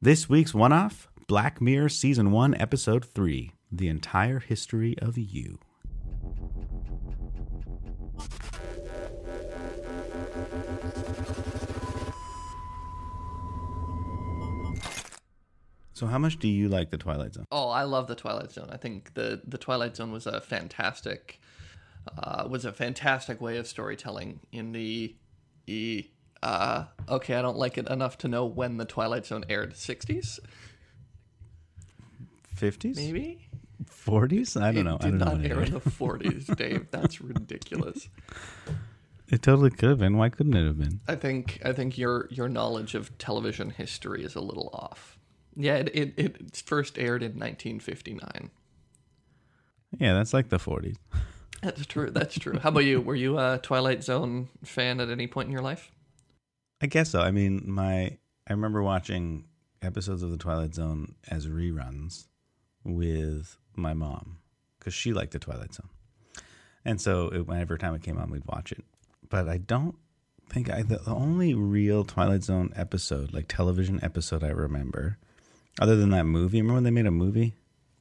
This week's one off Black Mirror Season 1, Episode 3 The Entire History of You. So, how much do you like the Twilight Zone? Oh, I love the Twilight Zone. I think the the Twilight Zone was a fantastic uh, was a fantastic way of storytelling in the the uh, okay, I don't like it enough to know when the Twilight Zone aired. 60s? 50s? Maybe? 40s? I don't it know. did I don't not know. air in the 40s, Dave. That's ridiculous. It totally could have been. Why couldn't it have been? I think I think your your knowledge of television history is a little off. Yeah, it it, it first aired in 1959. Yeah, that's like the 40s. That's true. That's true. How about you? Were you a Twilight Zone fan at any point in your life? I guess so. I mean, my I remember watching episodes of the Twilight Zone as reruns with my mom because she liked the Twilight Zone, and so it, whenever time it came on, we'd watch it. But I don't think I the, the only real Twilight Zone episode, like television episode, I remember, other than that movie. Remember when they made a movie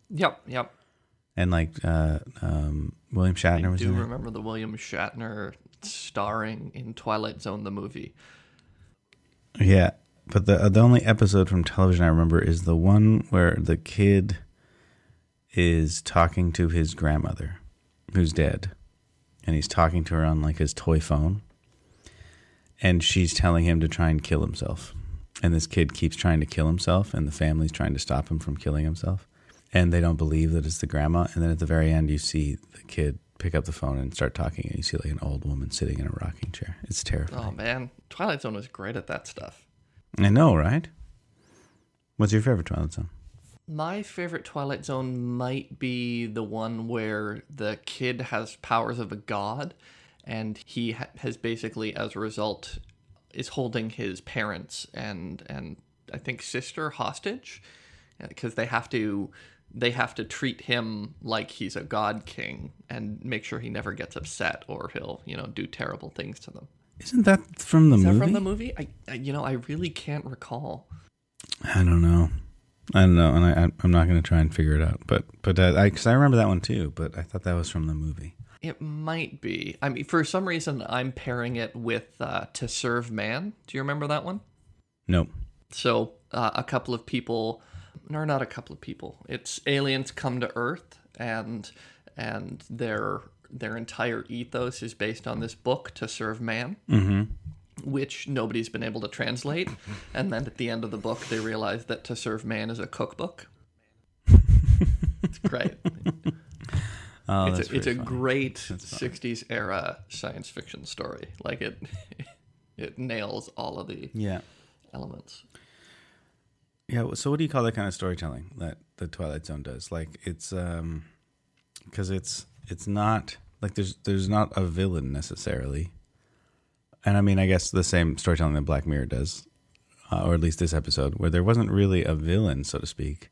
Yep, yep. and like uh, um, William Shatner I was do in it. remember the William Shatner starring in Twilight Zone the movie. Yeah, but the the only episode from television I remember is the one where the kid is talking to his grandmother, who's dead, and he's talking to her on like his toy phone, and she's telling him to try and kill himself, and this kid keeps trying to kill himself, and the family's trying to stop him from killing himself, and they don't believe that it's the grandma, and then at the very end you see the kid pick up the phone and start talking, and you see like an old woman sitting in a rocking chair. It's terrifying. Oh man, Twilight Zone was great at that stuff. I know, right? What's your favorite Twilight Zone? My favorite Twilight Zone might be the one where the kid has powers of a god, and he ha- has basically, as a result, is holding his parents and and I think sister hostage, uh, because they have to they have to treat him like he's a god king and make sure he never gets upset or he'll you know do terrible things to them. Isn't that from the Is movie? that from the movie? I, I you know I really can't recall. I don't know. I don't know, and I, I'm not going to try and figure it out. But but I because I remember that one too. But I thought that was from the movie. It might be. I mean, for some reason, I'm pairing it with uh, "To Serve Man." Do you remember that one? Nope. So, uh, a couple of people, or not a couple of people. It's aliens come to Earth, and and their their entire ethos is based on this book, "To Serve Man," which nobody's been able to translate. and then at the end of the book, they realize that "To Serve Man" is a cookbook. it's great. Oh, it's a, it's a great 60s era science fiction story. Like it it nails all of the yeah elements. yeah. So what do you call that kind of storytelling that the Twilight Zone does? Like it's um because it's it's not like there's there's not a villain necessarily, and I mean I guess the same storytelling that Black Mirror does, uh, or at least this episode where there wasn't really a villain so to speak,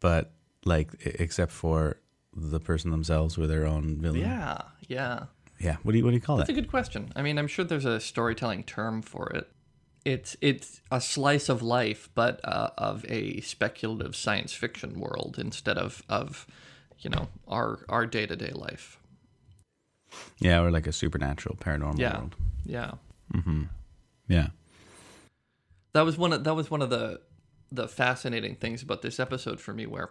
but like except for the person themselves were their own villain. Yeah, yeah. Yeah. What do you what do you call That's a good question. I mean, I'm sure there's a storytelling term for it. It's it's a slice of life, but uh, of a speculative science fiction world instead of of you know our our day to day life. Yeah, or like a supernatural paranormal Yeah, world. yeah. Yeah. That was one of that was one of the the fascinating things about this episode for me where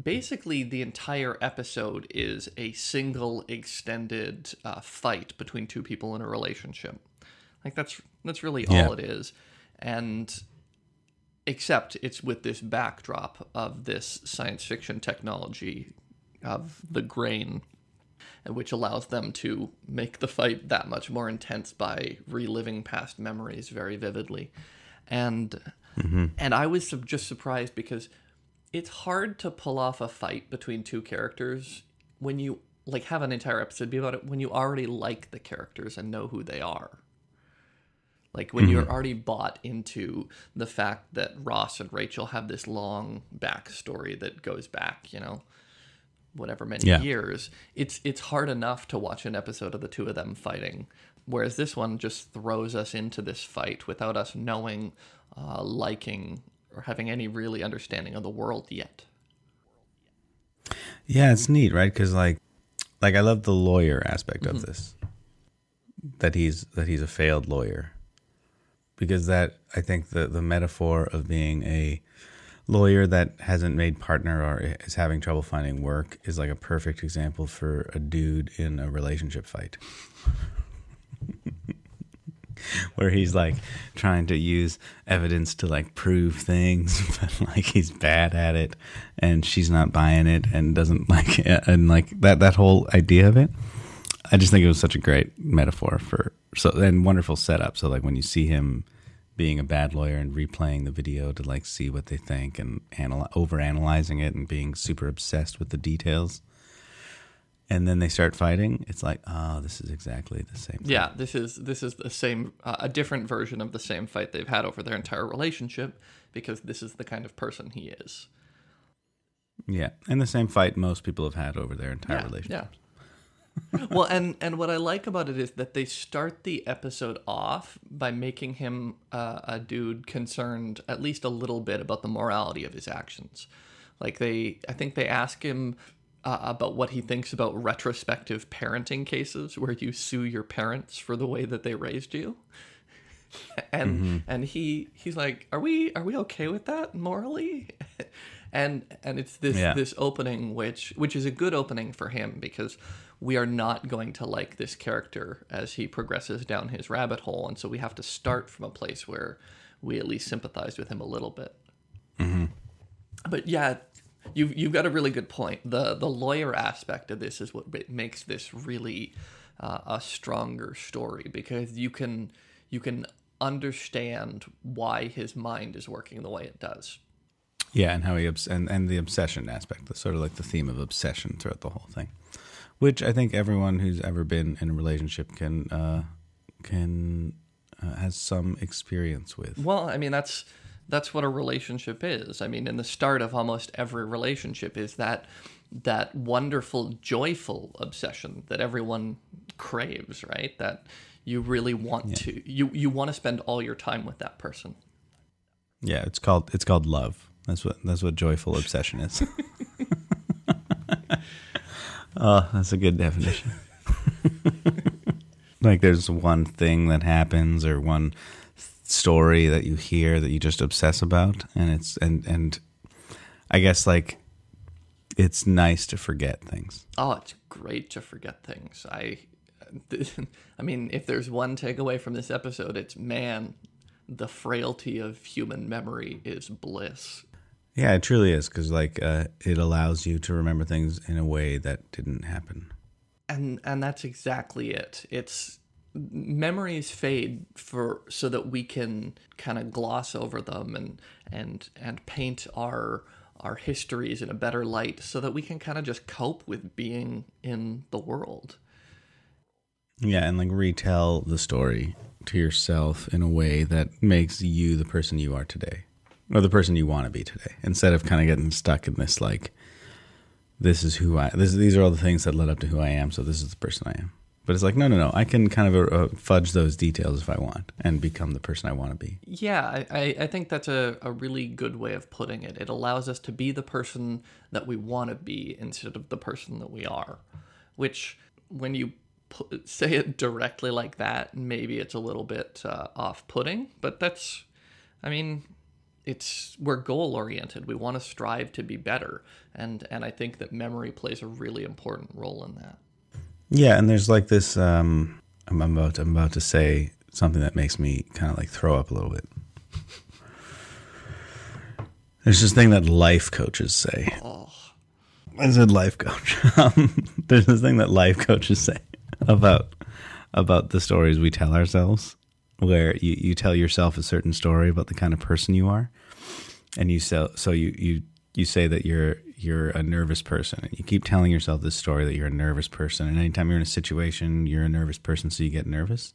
basically the entire episode is a single extended uh, fight between two people in a relationship. Like that's that's really Yeah. all it is. And except it's with this backdrop of this science fiction technology of the grain which allows them to make the fight that much more intense by reliving past memories very vividly. And mm-hmm. and I was just surprised because it's hard to pull off a fight between two characters when you like have an entire episode be about it when you already like the characters and know who they are. Like when you're mm-hmm. already bought into the fact that Ross and Rachel have this long backstory that goes back, you know, whatever many Yeah. years, it's it's hard enough to watch an episode of the two of them fighting. Whereas this one just throws us into this fight without us knowing, uh, liking, or having any really understanding of the world yet. Yeah, it's neat, right? Because like, like I love the lawyer aspect of this. That he's that he's a failed lawyer, because that I think the the metaphor of being a lawyer that hasn't made partner or is having trouble finding work is like a perfect example for a dude in a relationship fight. Where he's like trying to use evidence to like prove things, but like he's bad at it, and she's not buying it, and doesn't like, it, and like that that whole idea of it. I just think it was such a great metaphor for so and wonderful setup. So like when you see him being a bad lawyer and replaying the video to like see what they think and analy- over analyzing it and being super obsessed with the details. And then they start fighting. It's like, oh, this is exactly the same. Thing. Yeah, this is this is the same, uh, a different version of the same fight they've had over their entire relationship, because this is the kind of person he is. Yeah, and the same fight most people have had over their entire yeah, relationship. Yeah. well, and and what I like about it is that they start the episode off by making him uh, a dude concerned at least a little bit about the morality of his actions. Like they, I think they ask him uh, about what he thinks about retrospective parenting cases where you sue your parents for the way that they raised you. and Mm-hmm. and he he's like, "Are we are we okay with that morally?" and and it's this Yeah. this opening which which is a good opening for him because we are not going to like this character as he progresses down his rabbit hole and so we have to start from a place where we at least sympathize with him a little bit. But yeah you've, you've got a really good point. The the lawyer aspect of this is what makes this really uh, a stronger story because you can you can understand why his mind is working the way it does. Yeah, and how he obs- and and the obsession aspect, the sort of like the theme of obsession throughout the whole thing, which I think everyone who's ever been in a relationship can uh, can uh, has some experience with. Well, I mean that's that's what a relationship is. I mean, in the start of almost every relationship is that that wonderful, joyful obsession that everyone craves, right? That you really want to you you want to spend all your time with that person. Yeah, it's called it's called love. That's what that's what joyful obsession is. oh, that's a good definition. like there's one thing that happens or one story that you hear that you just obsess about and it's and and I guess like it's nice to forget things. Oh, it's great to forget things. I I mean, if there's one takeaway from this episode, it's man, the frailty of human memory is bliss. Yeah, it truly is because like uh, it allows you to remember things in a way that didn't happen. and and that's exactly it. It's memories fade for so that we can kind of gloss over them and and and paint our our histories in a better light so that we can kind of just cope with being in the world. Yeah, and like retell the story to yourself in a way that makes you the person you are today, or the person you want to be today, instead of kind of getting stuck in this like, this is who I. This these are all the things that led up to who I am, so this is the person I am. But it's like, no, no, no. I can kind of uh, fudge those details if I want and become the person I want to be. yeah i I- think that's a, a really good way of putting it it allows us to be the person that we want to be instead of the person that we are which when you say it directly like that maybe it's a little bit uh, off-putting but that's i mean it's we're goal oriented we want to strive to be better and and i think that memory plays a really important role in that Yeah, and there's like this. Um, I'm about I'm about to say something that makes me kind of like throw up a little bit. There's this thing that life coaches say. oh I said life coach. Um, there's this thing that life coaches say about about the stories we tell ourselves, where you, you tell yourself a certain story about the kind of person you are, and you so so you you you say that you're you're a nervous person, and you keep telling yourself this story that you're a nervous person, and anytime you're in a situation, you're a nervous person, so you get nervous,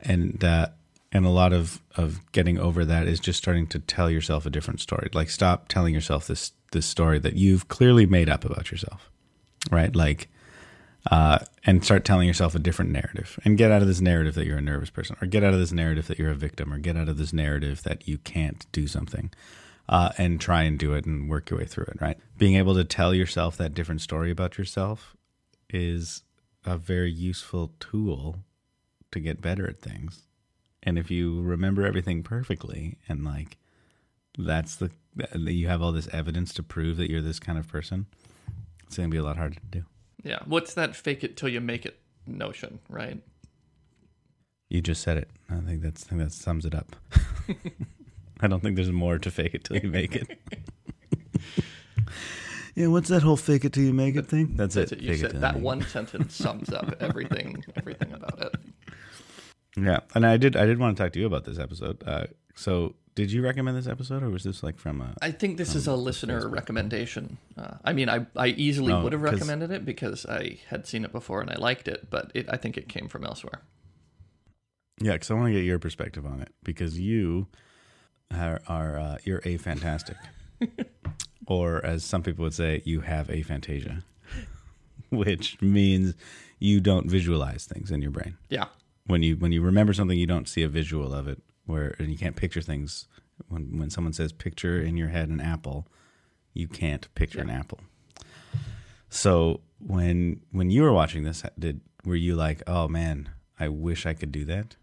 and uh, and a lot of of getting over that is just starting to tell yourself a different story. Like stop telling yourself this this story that you've clearly made up about yourself, right? Like, uh, and start telling yourself a different narrative, and get out of this narrative that you're a nervous person, or get out of this narrative that you're a victim, or get out of this narrative that you can't do something. uh, and try and do it and work your way through it. Right, being able to tell yourself that different story about yourself is a very useful tool to get better at things. And if you remember everything perfectly and like that's the you have all this evidence to prove that you're this kind of person, it's going to be a lot harder to do. Yeah. What's that fake it till you make it notion, right? You just said it. I think that's I think that sums it up. I don't think there's more to fake it till you make it. yeah, what's that whole fake it till you make it thing? That's, That's it. it. You Fake said till that you one sentence sums up everything everything about it. it. Yeah, and I did I did want to talk to you about this episode. Uh, so, did you recommend this episode, or was this like from a? I think this is a listener recommendation. Uh, I mean, I, I easily No, would have recommended it because I had seen it before and I liked it, but it, I think it came from elsewhere. Yeah, because I want to get your perspective on it because you are, are uh, you're a fantastic, or as some people would say, you have aphantasia, which means you don't visualize things in your brain. Yeah. When you when you remember something, you don't see a visual of it, where and you can't picture things. When when someone says picture in your head an apple, you can't picture an apple. So when when you were watching this, did were you like, oh man, I wish I could do that,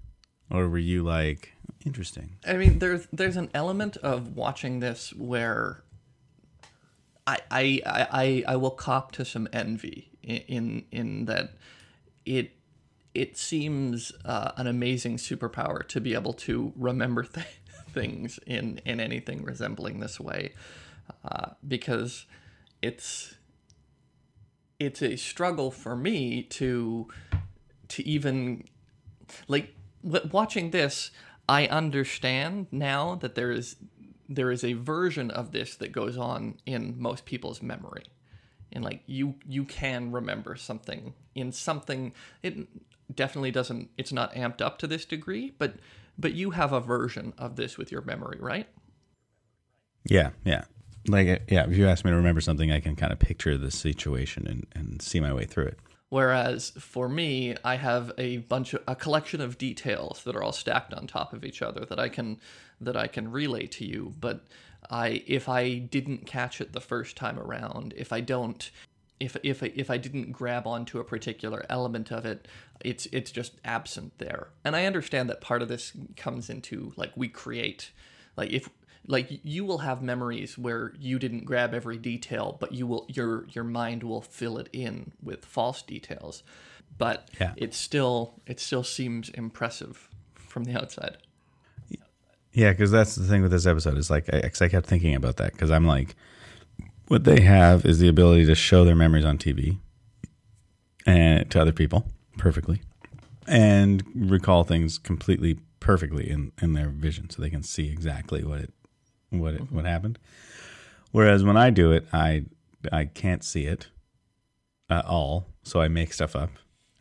or were you like, interesting? I mean, there's there's an element of watching this where I I I, I- will cop to some envy in in, in that it it seems uh, an amazing superpower to be able to remember th- things in in anything resembling this way, uh, because it's it's a struggle for me to to even like w- watching this i understand now that there is there is a version of this that goes on in most people's memory. And like you you can remember something in something it definitely doesn't it's not amped up to this degree but but you have a version of this with your memory right Yeah, yeah. Like, uh, yeah, if you ask me to remember something, I can kind of picture the situation and, and see my way through it. Whereas for me, I have a bunch of a collection of details that are all stacked on top of each other that I can that I can relay to you. But I if I didn't catch it the first time around, if I don't if if I- if I didn't grab onto a particular element of it, it's it's just absent there. And I understand that part of this comes into like we create like if like you will have memories where you didn't grab every detail but you will your your mind will fill it in with false details but Yeah. it still it still seems impressive from the outside Yeah, because that's the thing with this episode is like I, 'cause I kept thinking about that because I'm like, what they have is the ability to show their memories on TV and to other people perfectly, and recall things completely perfectly in in their vision, so they can see exactly what it what it what happened. Whereas when I do it, I I can't see it at all, so I make stuff up,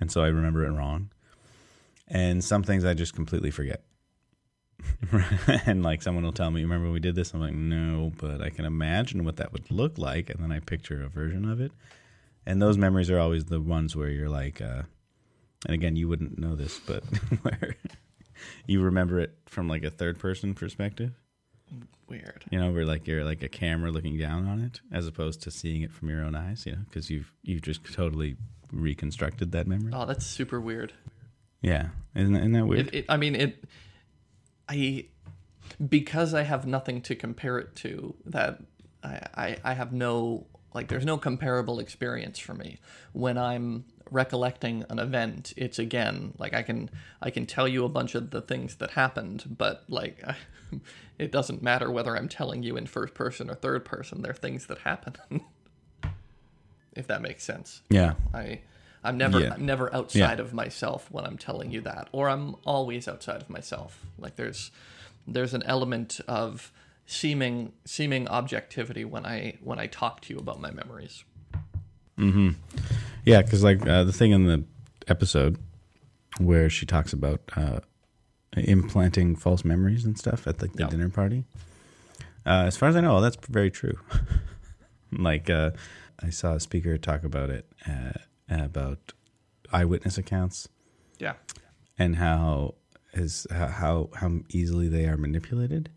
and so I remember it wrong. And some things I just completely forget. and like someone will tell me, "Remember when we did this?" I'm like, "No," but I can imagine what that would look like, and then I picture a version of it. And those memories are always the ones where you're like, uh, and again, you wouldn't know this, but where you remember it from like a third person perspective. weird You know, where like you're like a camera looking down on it, as opposed to seeing it from your own eyes. You know, because you've you've just totally reconstructed that memory. oh that's super weird Yeah, isn't that, isn't that weird? it, it, i mean it i because i have nothing to compare it to that I, I i have no like there's no comparable experience for me. When i'm recollecting an event it's again like i can i can tell you a bunch of the things that happened but like I, it doesn't matter whether i'm telling you in first person or third person they're things that happen if that makes sense. Yeah, I I'm never Yeah. I'm never outside of myself when I'm telling you that, or I'm always outside of myself. Like there's there's an element of seeming seeming objectivity when I when I talk to you about my memories. Mhm. Yeah, because like uh, the thing in the episode where she talks about uh, implanting false memories and stuff at like the Yeah. dinner party. Uh, as far as I know, that's very true. like uh, I saw a speaker talk about it uh, about eyewitness accounts Yeah. and how is how how easily they are manipulated.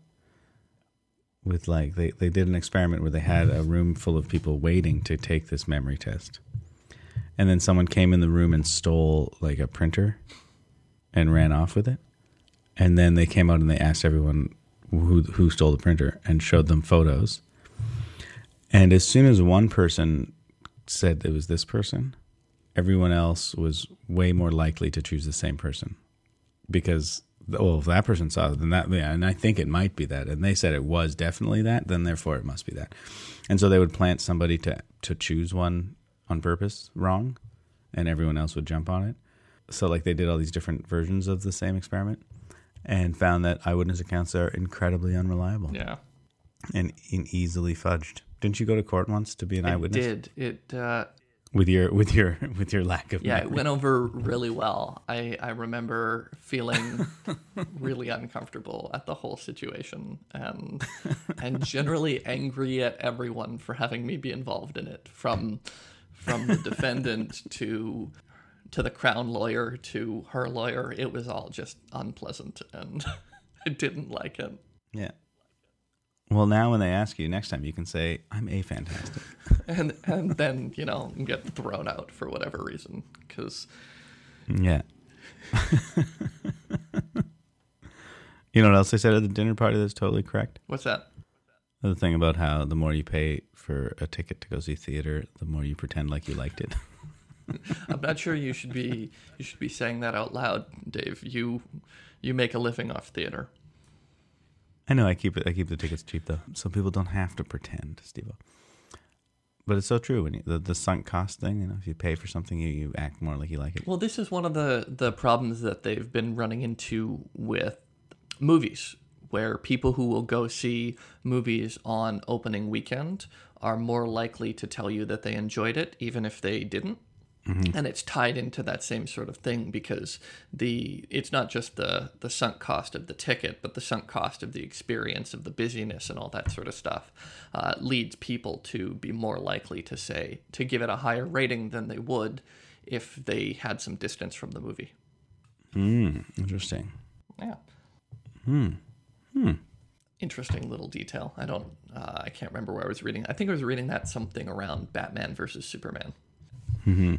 with like they, they did an experiment where they had a room full of people waiting to take this memory test. And then someone came in the room and stole like a printer and ran off with it. And then they came out and they asked everyone who who stole the printer and showed them photos. And as soon as one person said it was this person, everyone else was way more likely to choose the same person because well, if that person saw it, then that, yeah, and I think it might be that, and they said it was definitely that, then therefore it must be that, and so they would plant somebody to to choose one on purpose wrong, and everyone else would jump on it. So like they did all these different versions of the same experiment, and found that eyewitness accounts are incredibly unreliable Yeah. and, and easily fudged. Didn't you go to court once to be an It eyewitness did. It uh, with your with your with your lack of yeah, it went over really well. I, I remember feeling really uncomfortable at the whole situation and and generally angry at everyone for having me be involved in it. From from the defendant to to the crown lawyer to her lawyer. It was all just unpleasant and I didn't like it. Yeah. Well, now when they ask you next time, you can say, "I'm a fantastic." And and then, you know, get thrown out for whatever reason cuz Yeah. you know what else they said at the dinner party that's totally correct? what's that? The thing about how the more you pay for a ticket to go see theater, the more you pretend like you liked it. I'm not sure you should be you should be saying that out loud, Dave. You you make a living off theater. I know I keep it. I keep the tickets cheap though, so people don't have to pretend, Steve. But it's so true. When you, the the sunk cost thing, you know, if you pay for something, you, you act more like you like it. Well, this is one of the the problems that they've been running into with movies, where people who will go see movies on opening weekend are more likely to tell you that they enjoyed it, even if they didn't. And it's tied into that same sort of thing because the it's not just the the sunk cost of the ticket, but the sunk cost of the experience of the busyness and all that sort of stuff uh, leads people to be more likely to say to give it a higher rating than they would if they had some distance from the movie. Hmm. Interesting. Yeah. Hmm. Hmm. Interesting little detail. I don't. Uh, I can't remember where I was reading. I think I was reading that something around Batman versus Superman. Hmm.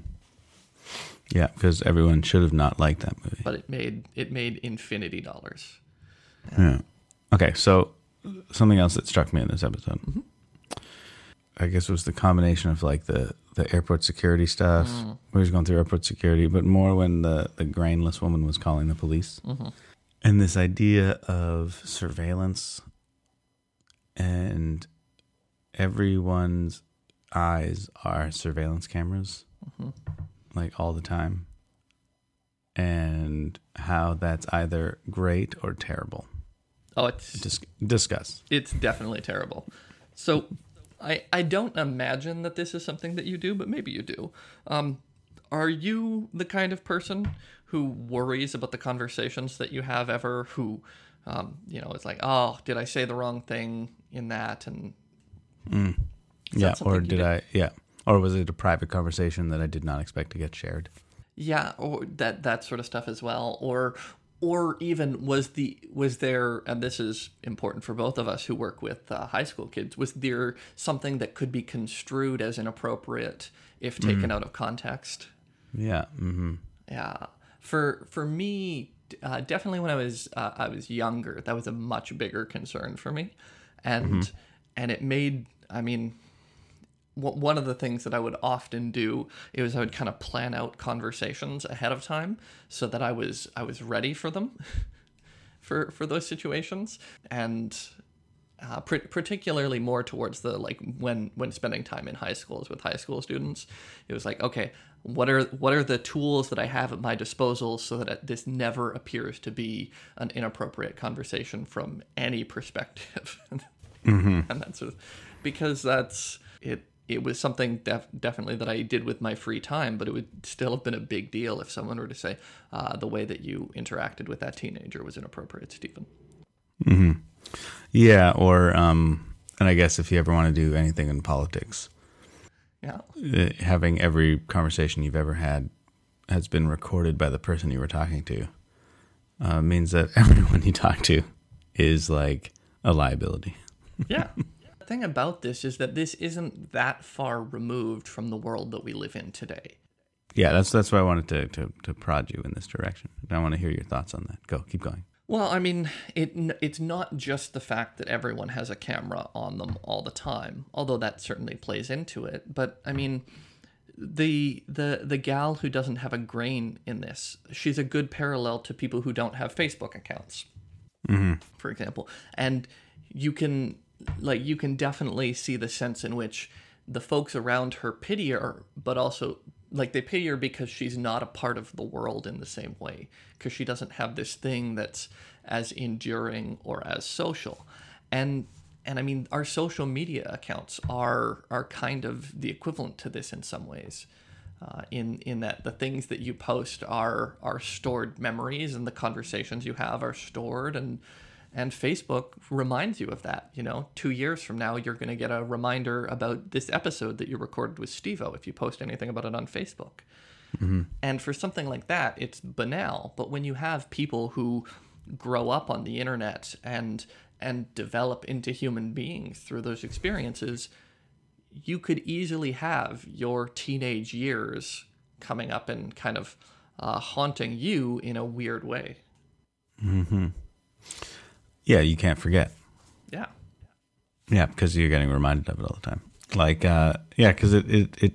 Yeah, because everyone should have not liked that movie. But it made it made infinity dollars. Yeah. Okay, so something else that struck me in this episode, mm-hmm. I guess, was the combination of like the the airport security stuff. Mm. We was going through airport security, but more when the the grainless woman was calling the police, mm-hmm. and this idea of surveillance and everyone's eyes are surveillance cameras, mm-hmm. Like all the time, and how that's either great or terrible. Oh, it's Dis- discuss. it's definitely terrible. So, I I don't imagine that this is something that you do, but maybe you do. Um, are you the kind of person who worries about the conversations that you have ever? Who, um, you know, it's like, oh, did I say the wrong thing in that? And Yeah, or did did? I? Yeah, or was it a private conversation that I did not expect to get shared? Yeah, or that that sort of stuff as well, or or even was the was there and this is important for both of us who work with uh, high school kids was there something that could be construed as inappropriate if taken out of context Yeah. Mm-hmm. yeah for for me uh, definitely when i was uh, i was younger that was a much bigger concern for me and and it made i mean one of the things that I would often do is I would kind of plan out conversations ahead of time so that I was I was ready for them for for those situations. And uh, pr- particularly more towards the like when when spending time in high schools with high school students it was like okay what are what are the tools that I have at my disposal so that this never appears to be an inappropriate conversation from any perspective? And that sort of because that's it it was something def- definitely that I did with my free time, but it would still have been a big deal if someone were to say uh, the way that you interacted with that teenager was inappropriate, Stephen. Yeah, or um, and I guess if you ever want to do anything in politics, Yeah, uh, having every conversation you've ever had has been recorded by the person you were talking to uh, means that everyone you talk to is like a liability. yeah. The thing about this is that this isn't that far removed from the world that we live in today. Yeah, that's that's why I wanted to, to, to prod you in this direction. I want to hear your thoughts on that. Go, keep going. Well, I mean, it it's not just the fact that everyone has a camera on them all the time, although that certainly plays into it. But I mean, the the the gal who doesn't have a grain in this, she's a good parallel to people who don't have Facebook accounts, mm-hmm. for example. And you can like you can definitely see the sense in which the folks around her pity her, but also like they pity her because she's not a part of the world in the same way because she doesn't have this thing that's as enduring or as social. And and i mean our social media accounts are are kind of the equivalent to this in some ways uh, in in that the things that you post are are stored memories and the conversations you have are stored and and Facebook reminds you of that. You know, two years from now, you're going to get a reminder about this episode that you recorded with Stevo if you post anything about it on Facebook. Mm-hmm. And for something like that, it's banal. But when you have people who grow up on the internet and and develop into human beings through those experiences, you could easily have your teenage years coming up and kind of uh, haunting you in a weird way. Mm-hmm. Yeah, you can't forget. Yeah. Yeah, because you're getting reminded of it all the time. Like, uh, yeah, because it, it, it,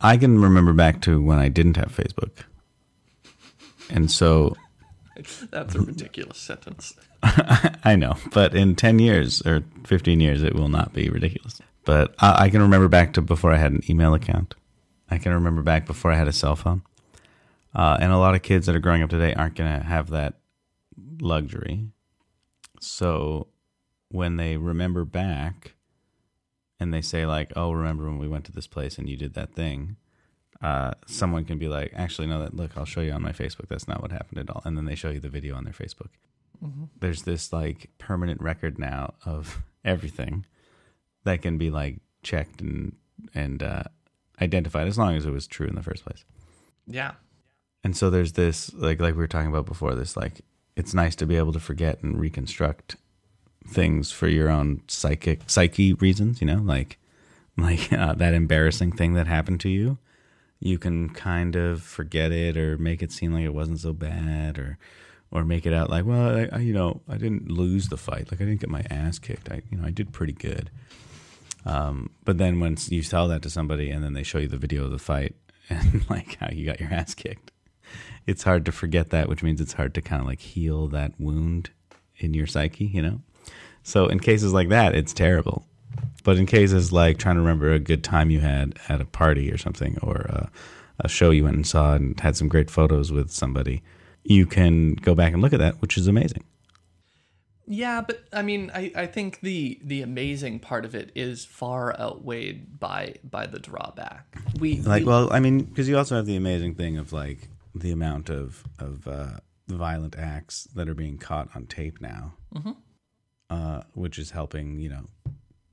I can remember back to when I didn't have Facebook. And so. That's a ridiculous sentence. I know, but in 10 years or 15 years, it will not be ridiculous. But I, I can remember back to before I had an email account. I can remember back before I had a cell phone. Uh, and a lot of kids that are growing up today aren't going to have that luxury. So when they remember back and they say like, "Oh, remember when we went to this place and you did that thing?" Uh, someone can be like, "Actually, no. That look, I'll show you on my Facebook. That's not what happened at all." And then they show you the video on their Facebook. Mm-hmm. There's this like permanent record now of everything that can be like checked and and uh, identified as long as it was true in the first place. Yeah. And so there's this like like we were talking about before this like it's nice to be able to forget and reconstruct things for your own psychic psyche reasons. You know, like like uh, that embarrassing thing that happened to you. You can kind of forget it or make it seem like it wasn't so bad, or or make it out like, well, I, I, you know, I didn't lose the fight. Like I didn't get my ass kicked. I, you know, I did pretty good. Um, but then when you tell that to somebody and then they show you the video of the fight and like how you got your ass kicked, it's hard to forget that, which means it's hard to kind of like heal that wound in your psyche, you know? So in cases like that, it's terrible. But in cases like trying to remember a good time you had at a party or something, or a, a show you went and saw and had some great photos with somebody, you can go back and look at that, which is amazing. Yeah, but I mean, I, I think the the amazing part of it is far outweighed by by the drawback. We like, we, well, I mean, because you also have the amazing thing of like the amount of of uh, violent acts that are being caught on tape now, mm-hmm. uh, which is helping you know,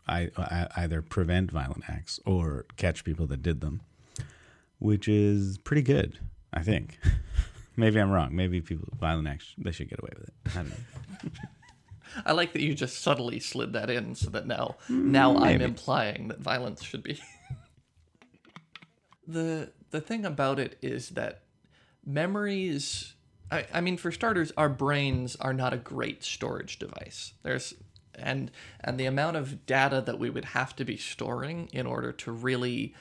I, I, either prevent violent acts or catch people that did them, which is pretty good, I think. Maybe I'm wrong. Maybe people violent acts they should get away with it. I don't know. I like that you just subtly slid that in so that now now Maybe. I'm implying that violence should be the the thing about it is that memories I, I mean for starters our brains are not a great storage device. There's and and the amount of data that we would have to be storing in order to really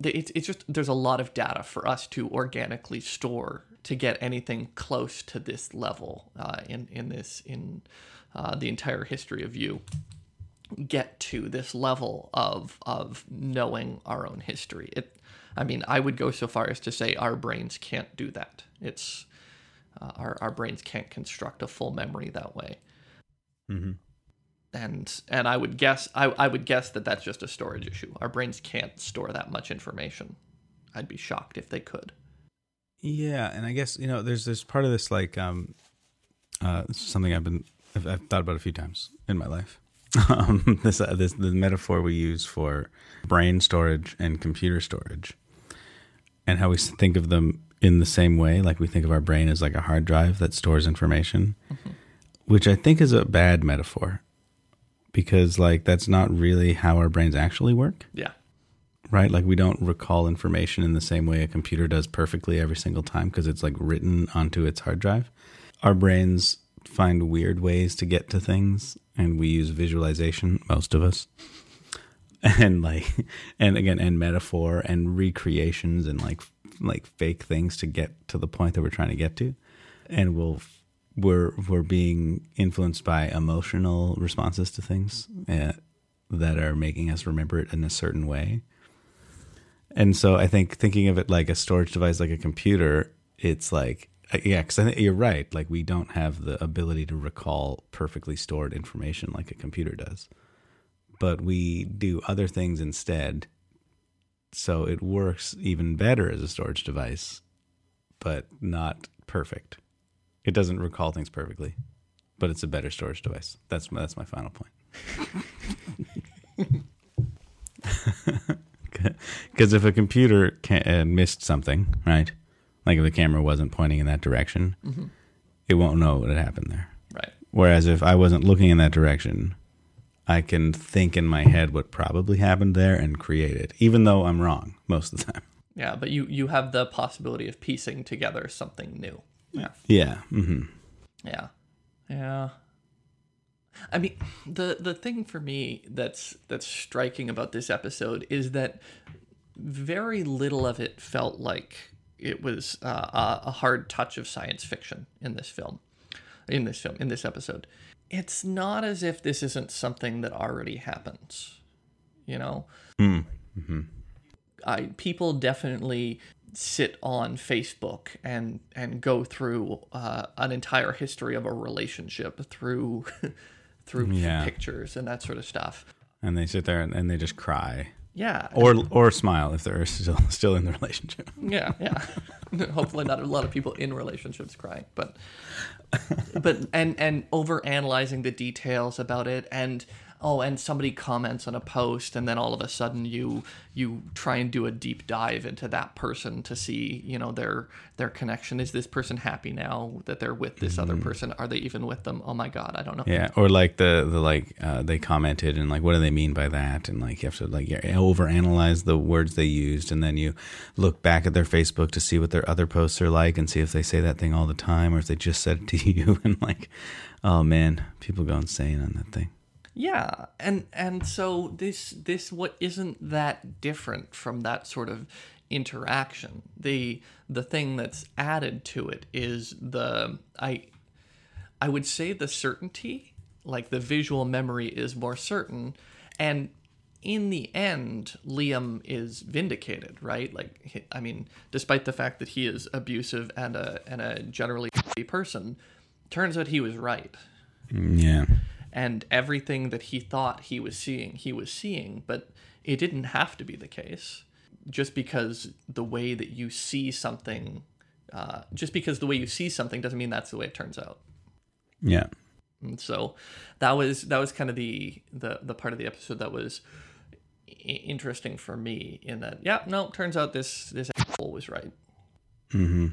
it's, it's just there's a lot of data for us to organically store to get anything close to this level uh, in in this in uh, the entire history of you get to this level of of knowing our own history it I mean, I would go so far as to say our brains can't do that. It's uh, our our brains can't construct a full memory that way. Mm-hmm. And and I would guess I I would guess that that's just a storage issue. Our brains can't store that much information. I'd be shocked if they could. Yeah, and I guess you know there's there's part of this like um, uh, something I've been I've, I've thought about a few times in my life. Um, this uh, this the metaphor we use for brain storage and computer storage and how we think of them in the same way. Like we think of our brain as like a hard drive that stores information, mm-hmm. which I think is a bad metaphor. because like that's not really how our brains actually work, Yeah. right? Like we don't recall information in the same way a computer does perfectly every single time because it's like written onto its hard drive. Our brains find weird ways to get to things and we use visualization most of us. And like and again and metaphor and recreations and like like fake things to get to the point that we're trying to get to. And we'll we're we're being influenced by emotional responses to things uh, that are making us remember it in a certain way. And so I think thinking of it like a storage device, like a computer, it's like yeah, because I think you're right. Like we don't have the ability to recall perfectly stored information like a computer does, but we do other things instead. So it works even better as a storage device, but not perfect. It doesn't recall things perfectly, but it's a better storage device. That's my, that's my final point. Because if a computer ca- uh, missed something, right? Like if the camera wasn't pointing in that direction, it won't know what had happened there. Right. Whereas if I wasn't looking in that direction, I can think in my head what probably happened there and create it, even though I'm wrong most of the time. Yeah, but you you have the possibility of piecing together something new. Yeah. Yeah. Mm-hmm. Yeah. Yeah. I mean, the the thing for me that's that's striking about this episode is that very little of it felt like it was uh, a, a hard touch of science fiction in this film. In this film, in this episode, it's not as if this isn't something that already happens. You know, I people definitely sit on Facebook and and go through uh, an entire history of a relationship through through Yeah. pictures and that sort of stuff. And they sit there and, and they just cry Yeah, or or smile if they're still still in the relationship. yeah, yeah. Hopefully, not a lot of people in relationships crying, but but and and over analyzing the details about it and oh and somebody comments on a post and then all of a sudden you you try and do a deep dive into that person to see you know their their connection is this person happy now that they're with this other person are they even with them oh my god i don't know Yeah, or like the the like uh, they commented and like what do they mean by that? And like you have to like overanalyze the words they used, and then you look back at their Facebook to see what their other posts are like, and see if they say that thing all the time or if they just said it to you. And like, oh man, people go insane on that thing. Yeah, and and so this this what isn't that different from that sort of interaction. The the thing that's added to it is the I I would say the certainty, like the visual memory is more certain and in the end Liam is vindicated, right? Like I mean, despite the fact that he is abusive and a and a generally person, turns out he was right mm, Yeah, and everything that he thought he was seeing, he was seeing, but it didn't have to be the case. Just because the way that you see something, uh, just because the way you see something doesn't mean that's the way it turns out. yeah, And so that was that was kind of the the the part of the episode that was i- interesting for me in that yeah no turns out this this asshole was right Hmm.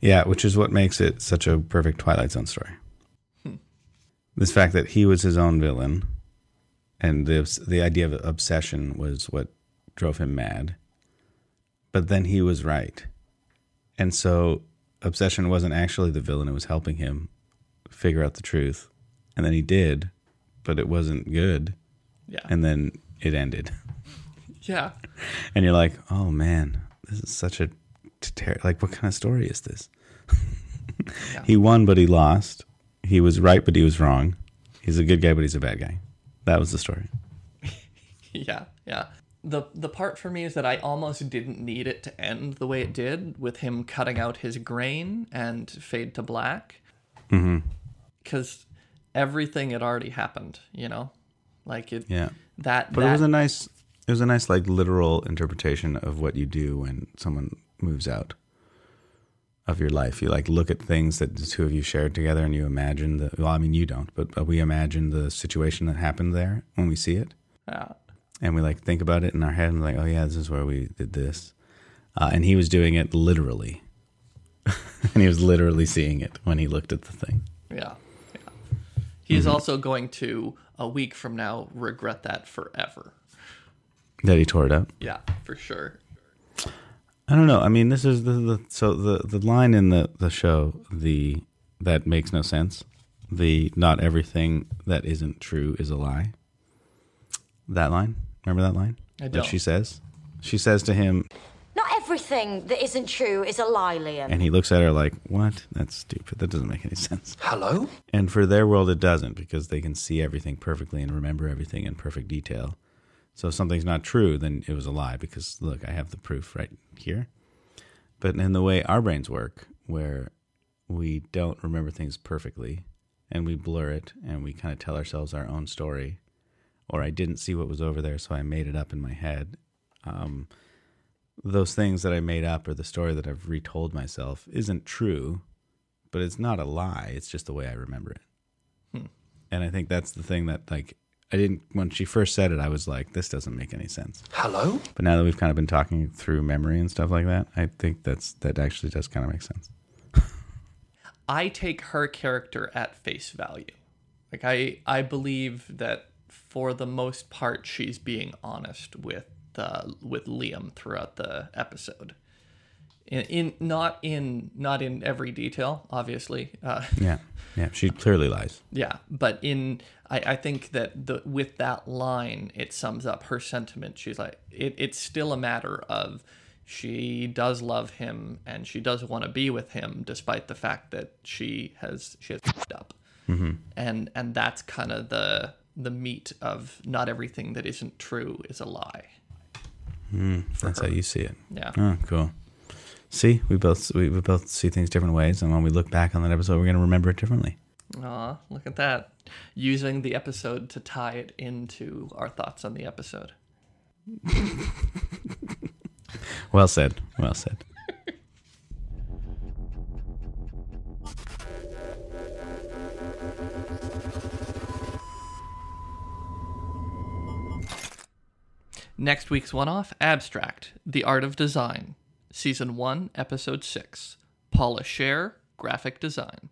yeah. Which is what makes it such a perfect Twilight Zone story. This fact that he was his own villain, and the the idea of obsession was what drove him mad. But then he was right, and so obsession wasn't actually the villain; it was helping him figure out the truth, and then he did, but it wasn't good, yeah and then it ended, yeah and you're like, oh man, this is such a ter- like what kind of story is this? Yeah. He won, but he lost. He was right, but he was wrong. He's a good guy, but he's a bad guy. That was the story. yeah, yeah. The the part for me is that I almost didn't need it to end the way it did with him cutting out his grain and fade to black. Mm-hmm. Because everything had already happened, you know? Like it Yeah, that but that it was a nice, it was a nice like literal interpretation of what you do when someone moves out of your life. You like look at things that the two of you shared together, and you imagine the. Well, I mean, you don't, but, we imagine the situation that happened there when we see it. yeah. and we like think about it in our head and like, oh yeah, this is where we did this. Uh, and he was doing it literally, and he was literally seeing it when he looked at the thing. Yeah. yeah. He is also going to a week from now regret that forever. That he tore it up. Yeah, for sure. I don't know. I mean, this is the, the so the the line in the the show the that makes no sense. The not everything that isn't true is a lie. That line. Remember that line? I That don't. she says. She says to him, Not everything that isn't true is a lie, Liam. and he looks at her like, "What? That's stupid. That doesn't make any sense." Hello? And for their world, it doesn't because they can see everything perfectly and remember everything in perfect detail. So if something's not true, then it was a lie because look, I have the proof right here. But in the way our brains work, where we don't remember things perfectly and we blur it and we kind of tell ourselves our own story, or I didn't see what was over there, so I made it up in my head. Um, those things that I made up or the story that I've retold myself isn't true, but it's not a lie. It's just the way I remember it. And I think that's the thing that like I didn't when she first said it, I was like, this doesn't make any sense. Hello? But now that we've kind of been talking through memory and stuff like that, I think that's that actually does kind of make sense. I take her character at face value. Like I I believe that for the most part she's being honest with uh, with Liam throughout the episode. In, in not in not in every detail, obviously. Uh, Yeah, yeah. She clearly lies. yeah, but in I, I think that the with that line it sums up her sentiment. She's like it, it's still a matter of she does love him and she does want to be with him despite the fact that she has she has f***ed up. Mm-hmm. And and that's kind of the the meat of not everything that isn't true is a lie. That's how you see it. Yeah. Oh, cool. See, we both we, we both see things different ways, and when we look back on that episode, we're going to remember it differently. Aw, look at that. Using the episode to tie it into our thoughts on the episode. Well said. Well said. Next week's one off Abstract The Art of Design, Season 1, Episode 6. Paula Scher, Graphic Design.